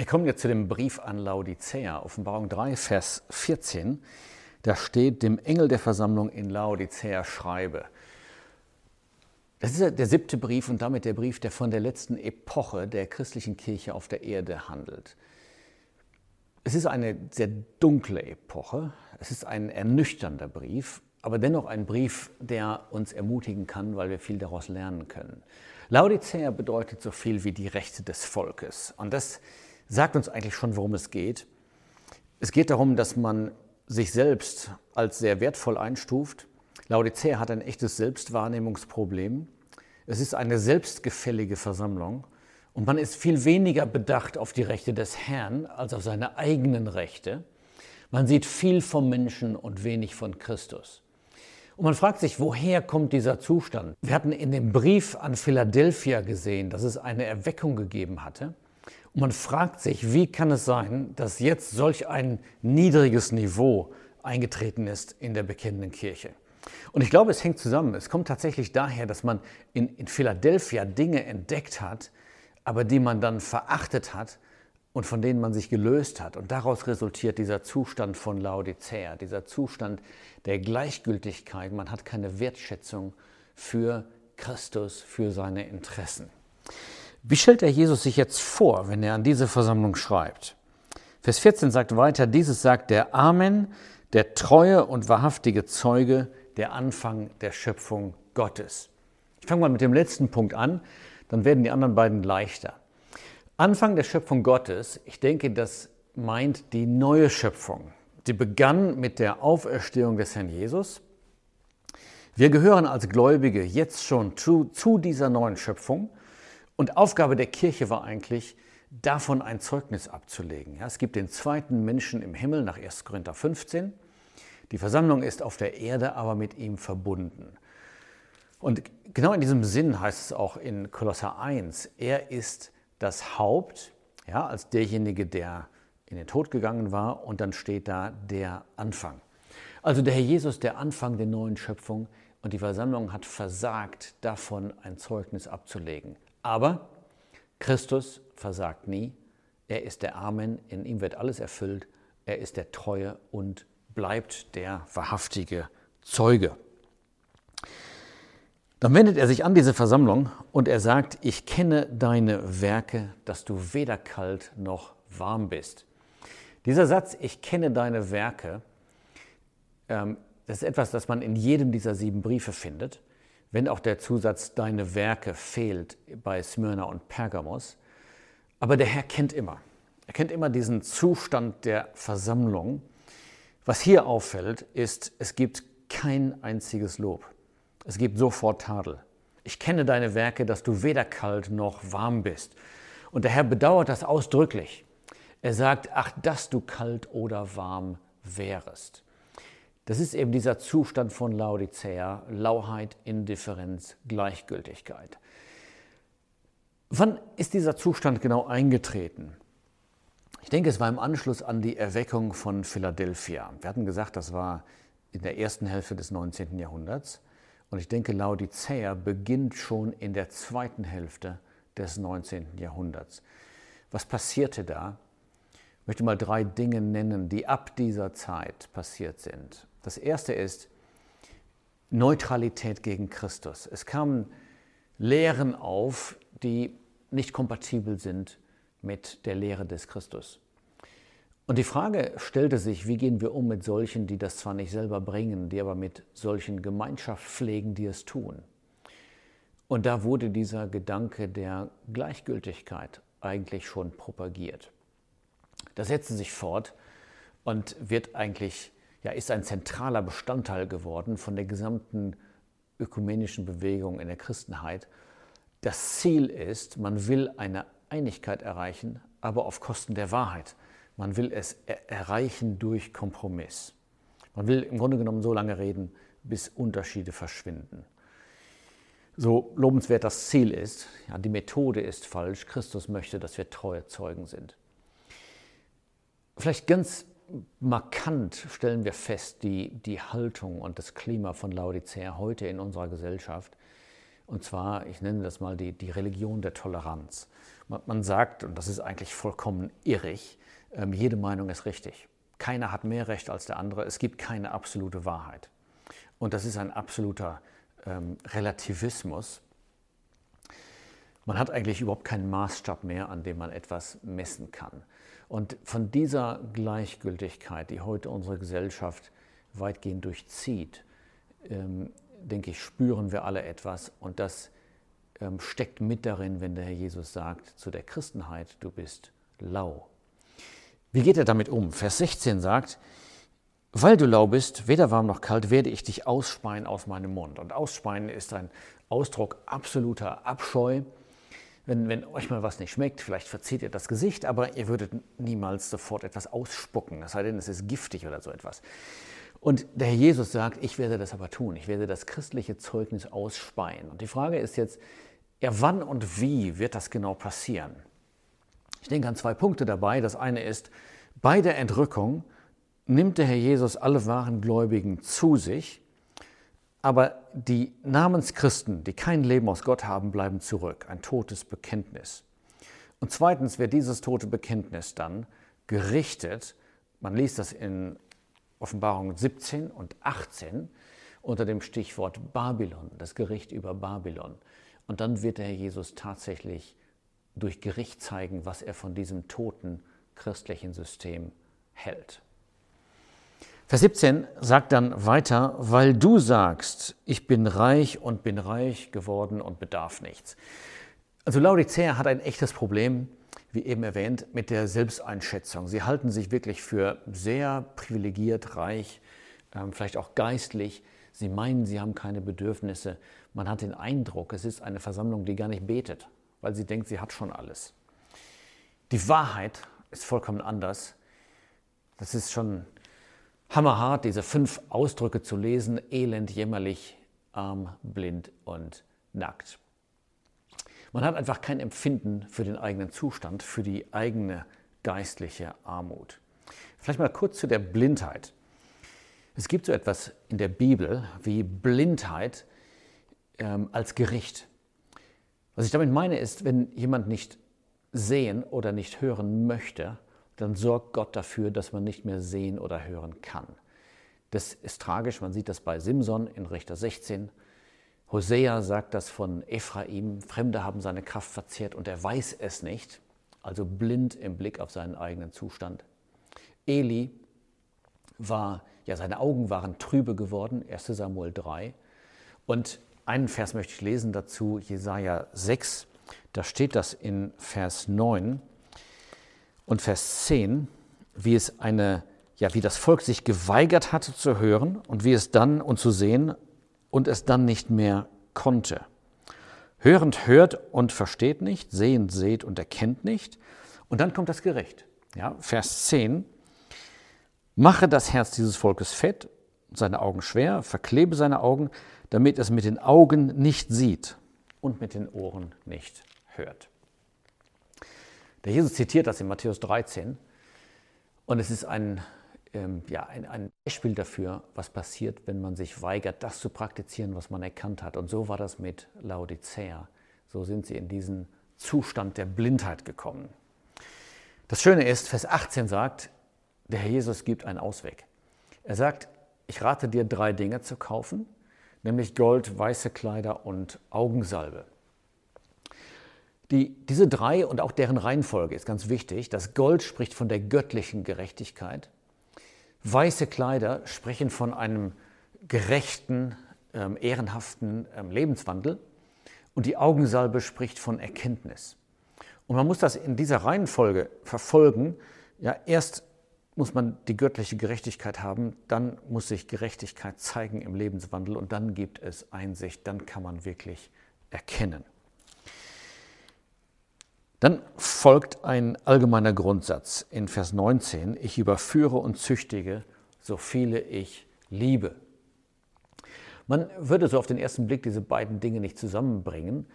Wir kommen jetzt zu dem Brief an Laodicea, Offenbarung 3, Vers 14. Da steht, dem Engel der Versammlung in Laodicea schreibe. Das ist der siebte Brief und damit der Brief, der von der letzten Epoche der christlichen Kirche auf der Erde handelt. Es ist eine sehr dunkle Epoche, es ist ein ernüchternder Brief, aber dennoch ein Brief, der uns ermutigen kann, weil wir viel daraus lernen können. Laodicea bedeutet so viel wie die Rechte des Volkes. Und das sagt uns eigentlich schon, worum es geht. Es geht darum, dass man sich selbst als sehr wertvoll einstuft. Laodicea hat ein echtes Selbstwahrnehmungsproblem. Es ist eine selbstgefällige Versammlung und man ist viel weniger bedacht auf die Rechte des Herrn als auf seine eigenen Rechte. Man sieht viel vom Menschen und wenig von Christus. Und man fragt sich, woher kommt dieser Zustand? Wir hatten in dem Brief an Philadelphia gesehen, dass es eine Erweckung gegeben hatte. Und man fragt sich, wie kann es sein, dass jetzt solch ein niedriges Niveau eingetreten ist in der bekennenden Kirche? Und ich glaube, es hängt zusammen. Es kommt tatsächlich daher, dass man in, in Philadelphia Dinge entdeckt hat, aber die man dann verachtet hat und von denen man sich gelöst hat. Und daraus resultiert dieser Zustand von Laodicea, dieser Zustand der Gleichgültigkeit. Man hat keine Wertschätzung für Christus, für seine Interessen. Wie stellt der Jesus sich jetzt vor, wenn er an diese Versammlung schreibt? Vers 14 sagt weiter, dieses sagt der Amen, der treue und wahrhaftige Zeuge, der Anfang der Schöpfung Gottes. Ich fange mal mit dem letzten Punkt an, dann werden die anderen beiden leichter. Anfang der Schöpfung Gottes, ich denke, das meint die neue Schöpfung. Die begann mit der Auferstehung des Herrn Jesus. Wir gehören als Gläubige jetzt schon zu, zu dieser neuen Schöpfung. Und Aufgabe der Kirche war eigentlich, davon ein Zeugnis abzulegen. Ja, es gibt den zweiten Menschen im Himmel nach 1. Korinther 15. Die Versammlung ist auf der Erde, aber mit ihm verbunden. Und genau in diesem Sinn heißt es auch in Kolosser 1, er ist das Haupt, ja, als derjenige, der in den Tod gegangen war, und dann steht da der Anfang. Also der Herr Jesus, der Anfang der neuen Schöpfung, und die Versammlung hat versagt, davon ein Zeugnis abzulegen. Aber Christus versagt nie. Er ist der Amen, in ihm wird alles erfüllt. Er ist der Treue und bleibt der wahrhaftige Zeuge. Dann wendet er sich an diese Versammlung und er sagt, ich kenne deine Werke, dass du weder kalt noch warm bist. Dieser Satz, ich kenne deine Werke, ähm, das ist etwas, das man in jedem dieser sieben Briefe findet, wenn auch der Zusatz deine Werke fehlt bei Smyrna und Pergamos. Aber der Herr kennt immer. Er kennt immer diesen Zustand der Versammlung. Was hier auffällt, ist, es gibt kein einziges Lob. Es gibt sofort Tadel. Ich kenne deine Werke, dass du weder kalt noch warm bist. Und der Herr bedauert das ausdrücklich. Er sagt, ach, dass du kalt oder warm wärest. Das ist eben dieser Zustand von Laodicea, Lauheit, Indifferenz, Gleichgültigkeit. Wann ist dieser Zustand genau eingetreten? Ich denke, es war im Anschluss an die Erweckung von Philadelphia. Wir hatten gesagt, das war in der ersten Hälfte des 19. Jahrhunderts. Und ich denke, Laodicea beginnt schon in der zweiten Hälfte des 19. Jahrhunderts. Was passierte da? Ich möchte mal drei Dinge nennen, die ab dieser Zeit passiert sind. Das erste ist Neutralität gegen Christus. Es kamen Lehren auf, die nicht kompatibel sind mit der Lehre des Christus. Und die Frage stellte sich, wie gehen wir um mit solchen, die das zwar nicht selber bringen, die aber mit solchen Gemeinschaft pflegen, die es tun. Und da wurde dieser Gedanke der Gleichgültigkeit eigentlich schon propagiert. Das setzte sich fort und wird eigentlich, ja, ist ein zentraler Bestandteil geworden von der gesamten ökumenischen Bewegung in der Christenheit. Das Ziel ist, man will eine Einigkeit erreichen, aber auf Kosten der Wahrheit. Man will es erreichen durch Kompromiss. Man will im Grunde genommen so lange reden, bis Unterschiede verschwinden. So lobenswert das Ziel ist, ja, die Methode ist falsch. Christus möchte, dass wir treue Zeugen sind. Vielleicht ganz markant stellen wir fest die, die Haltung und das Klima von Laodicea heute in unserer Gesellschaft. Und zwar, ich nenne das mal die, die Religion der Toleranz. Man, man sagt, und das ist eigentlich vollkommen irrig, ähm, jede Meinung ist richtig. Keiner hat mehr Recht als der andere. Es gibt keine absolute Wahrheit. Und das ist ein absoluter ähm, Relativismus. Man hat eigentlich überhaupt keinen Maßstab mehr, an dem man etwas messen kann. Und von dieser Gleichgültigkeit, die heute unsere Gesellschaft weitgehend durchzieht, ähm, denke ich, spüren wir alle etwas. Und das ähm, steckt mit darin, wenn der Herr Jesus sagt zu der Christenheit, du bist lau. Wie geht er damit um? Vers 16 sagt, weil du lau bist, weder warm noch kalt, werde ich dich ausspeien aus meinem Mund. Und ausspeien ist ein Ausdruck absoluter Abscheu wenn, wenn euch mal was nicht schmeckt, vielleicht verzieht ihr das Gesicht, aber ihr würdet niemals sofort etwas ausspucken, es sei denn, es ist giftig oder so etwas. Und der Herr Jesus sagt, ich werde das aber tun, ich werde das christliche Zeugnis ausspeien. Und die Frage ist jetzt, ja, wann und wie wird das genau passieren? Ich denke an zwei Punkte dabei. Das eine ist, bei der Entrückung nimmt der Herr Jesus alle wahren Gläubigen zu sich aber die Namenschristen, die kein Leben aus Gott haben, bleiben zurück. Ein totes Bekenntnis. Und zweitens wird dieses tote Bekenntnis dann gerichtet. Man liest das in Offenbarung 17 und 18 unter dem Stichwort Babylon, das Gericht über Babylon. Und dann wird der Herr Jesus tatsächlich durch Gericht zeigen, was er von diesem toten christlichen System hält. Vers 17 sagt dann weiter, weil du sagst, ich bin reich und bin reich geworden und bedarf nichts. Also Laodicea hat ein echtes Problem, wie eben erwähnt, mit der Selbsteinschätzung. Sie halten sich wirklich für sehr privilegiert, reich, ähm, vielleicht auch geistlich. Sie meinen, sie haben keine Bedürfnisse. Man hat den Eindruck, es ist eine Versammlung, die gar nicht betet, weil sie denkt, sie hat schon alles. Die Wahrheit ist vollkommen anders. Das ist schon hammerhart, diese fünf Ausdrücke zu lesen, elend, jämmerlich, arm, blind und nackt. Man hat einfach kein Empfinden für den eigenen Zustand, für die eigene geistliche Armut. Vielleicht mal kurz zu der Blindheit. Es gibt so etwas in der Bibel wie Blindheit ähm, als Gericht. Was ich damit meine ist, wenn jemand nicht sehen oder nicht hören möchte, dann sorgt Gott dafür, dass man nicht mehr sehen oder hören kann. Das ist tragisch, man sieht das bei Simson in Richter 16. Hosea sagt das von Ephraim, Fremde haben seine Kraft verzehrt und er weiß es nicht, also blind im Blick auf seinen eigenen Zustand. Eli war, ja, seine Augen waren trübe geworden, 1 Samuel 3. Und einen Vers möchte ich lesen dazu, Jesaja 6, da steht das in Vers 9 und Vers 10, wie es eine, ja, wie das Volk sich geweigert hatte zu hören und wie es dann und zu sehen und es dann nicht mehr konnte. Hörend hört und versteht nicht, sehend seht und erkennt nicht. Und dann kommt das Gericht. Ja, Vers 10. Mache das Herz dieses Volkes fett, seine Augen schwer, verklebe seine Augen, damit es mit den Augen nicht sieht und mit den Ohren nicht hört. Der Jesus zitiert das in Matthäus 13 und es ist ein, ähm, ja, ein, ein Beispiel dafür, was passiert, wenn man sich weigert, das zu praktizieren, was man erkannt hat. Und so war das mit Laodicea. So sind sie in diesen Zustand der Blindheit gekommen. Das Schöne ist, Vers 18 sagt, der Herr Jesus gibt einen Ausweg. Er sagt, ich rate dir drei Dinge zu kaufen, nämlich Gold, weiße Kleider und Augensalbe. Die, diese drei und auch deren Reihenfolge ist ganz wichtig. Das Gold spricht von der göttlichen Gerechtigkeit. Weiße Kleider sprechen von einem gerechten, ähm, ehrenhaften ähm, Lebenswandel. Und die Augensalbe spricht von Erkenntnis. Und man muss das in dieser Reihenfolge verfolgen. Ja, erst muss man die göttliche Gerechtigkeit haben, dann muss sich Gerechtigkeit zeigen im Lebenswandel und dann gibt es Einsicht, dann kann man wirklich erkennen. Dann folgt ein allgemeiner Grundsatz in Vers 19, ich überführe und züchtige, so viele ich liebe. Man würde so auf den ersten Blick diese beiden Dinge nicht zusammenbringen,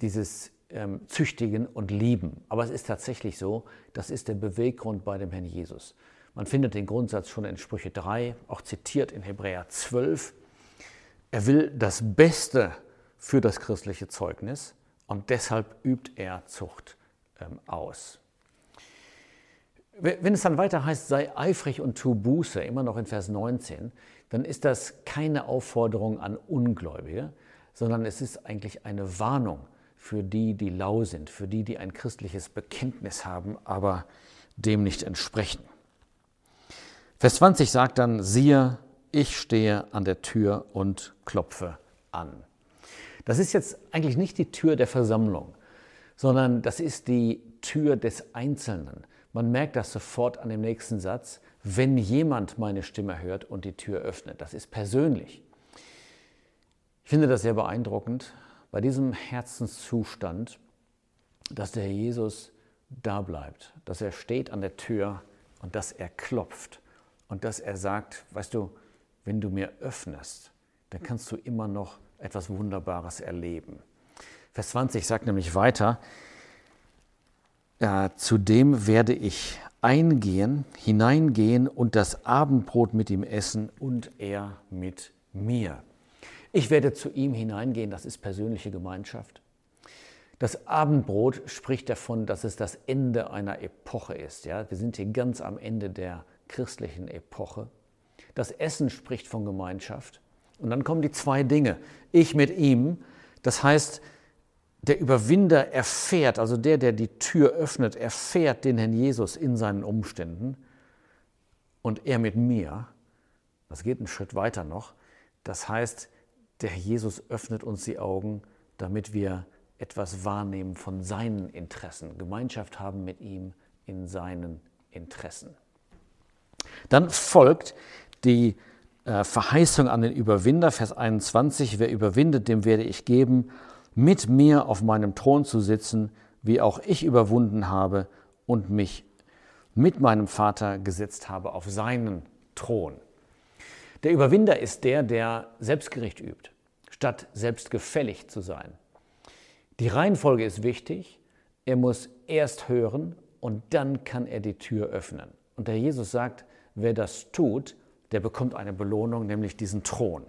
dieses ähm, Züchtigen und Lieben. Aber es ist tatsächlich so, das ist der Beweggrund bei dem Herrn Jesus. Man findet den Grundsatz schon in Sprüche 3, auch zitiert in Hebräer 12. Er will das Beste für das christliche Zeugnis und deshalb übt er Zucht ähm, aus. Wenn es dann weiter heißt, sei eifrig und tu Buße, immer noch in Vers 19, dann ist das keine Aufforderung an Ungläubige, sondern es ist eigentlich eine Warnung für die, die lau sind, für die, die ein christliches Bekenntnis haben, aber dem nicht entsprechen. Vers 20 sagt dann, siehe, ich stehe an der Tür und klopfe an. Das ist jetzt eigentlich nicht die Tür der Versammlung, sondern das ist die Tür des Einzelnen. Man merkt das sofort an dem nächsten Satz, wenn jemand meine Stimme hört und die Tür öffnet. Das ist persönlich. Ich finde das sehr beeindruckend bei diesem Herzenszustand, dass der Jesus da bleibt, dass er steht an der Tür und dass er klopft und dass er sagt, weißt du, wenn du mir öffnest, dann kannst du immer noch etwas Wunderbares erleben. Vers 20 sagt nämlich weiter, äh, zudem werde ich eingehen, hineingehen und das Abendbrot mit ihm essen und er mit mir. Ich werde zu ihm hineingehen, das ist persönliche Gemeinschaft. Das Abendbrot spricht davon, dass es das Ende einer Epoche ist. Ja? Wir sind hier ganz am Ende der christlichen Epoche. Das Essen spricht von Gemeinschaft. Und dann kommen die zwei Dinge. Ich mit ihm, das heißt, der Überwinder erfährt, also der, der die Tür öffnet, erfährt den Herrn Jesus in seinen Umständen. Und er mit mir, das geht einen Schritt weiter noch, das heißt, der Herr Jesus öffnet uns die Augen, damit wir etwas wahrnehmen von seinen Interessen, Gemeinschaft haben mit ihm in seinen Interessen. Dann folgt die äh, Verheißung an den Überwinder, Vers 21, wer überwindet, dem werde ich geben, mit mir auf meinem Thron zu sitzen, wie auch ich überwunden habe und mich mit meinem Vater gesetzt habe auf seinen Thron. Der Überwinder ist der, der Selbstgericht übt, statt selbstgefällig zu sein. Die Reihenfolge ist wichtig. Er muss erst hören und dann kann er die Tür öffnen. Und der Jesus sagt, wer das tut, der bekommt eine Belohnung, nämlich diesen Thron.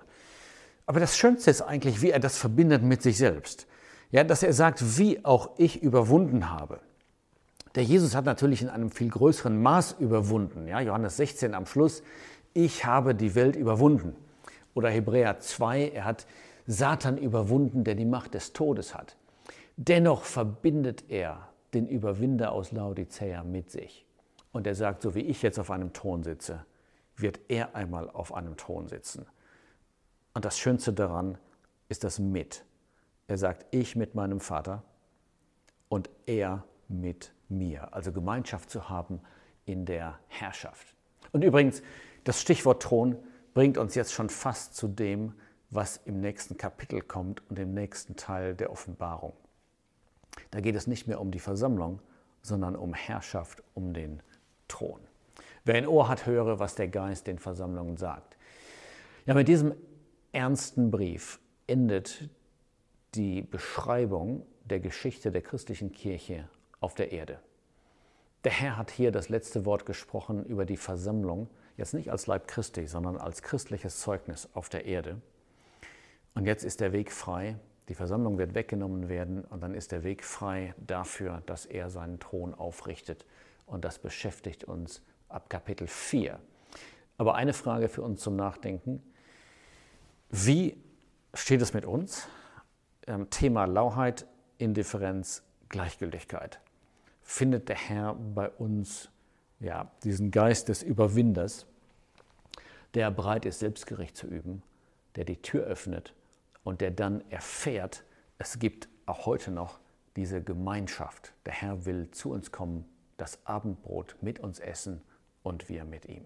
Aber das Schönste ist eigentlich, wie er das verbindet mit sich selbst. Ja, dass er sagt, wie auch ich überwunden habe. Der Jesus hat natürlich in einem viel größeren Maß überwunden. Ja, Johannes 16 am Schluss, ich habe die Welt überwunden. Oder Hebräer 2, er hat Satan überwunden, der die Macht des Todes hat. Dennoch verbindet er den Überwinder aus Laodicea mit sich. Und er sagt, so wie ich jetzt auf einem Thron sitze, wird er einmal auf einem Thron sitzen. Und das Schönste daran ist das mit. Er sagt, ich mit meinem Vater und er mit mir. Also Gemeinschaft zu haben in der Herrschaft. Und übrigens, das Stichwort Thron bringt uns jetzt schon fast zu dem, was im nächsten Kapitel kommt und im nächsten Teil der Offenbarung. Da geht es nicht mehr um die Versammlung, sondern um Herrschaft, um den Thron. Wer ein Ohr hat, höre, was der Geist den Versammlungen sagt. Ja, mit diesem ernsten Brief endet die Beschreibung der Geschichte der christlichen Kirche auf der Erde. Der Herr hat hier das letzte Wort gesprochen über die Versammlung, jetzt nicht als Leib Christi, sondern als christliches Zeugnis auf der Erde. Und jetzt ist der Weg frei, die Versammlung wird weggenommen werden und dann ist der Weg frei dafür, dass er seinen Thron aufrichtet. Und das beschäftigt uns ab Kapitel 4. Aber eine Frage für uns zum Nachdenken. Wie steht es mit uns? Ähm, Thema Lauheit, Indifferenz, Gleichgültigkeit. Findet der Herr bei uns ja, diesen Geist des Überwinders, der bereit ist, Selbstgericht zu üben, der die Tür öffnet und der dann erfährt, es gibt auch heute noch diese Gemeinschaft. Der Herr will zu uns kommen, das Abendbrot mit uns essen und wir mit ihm.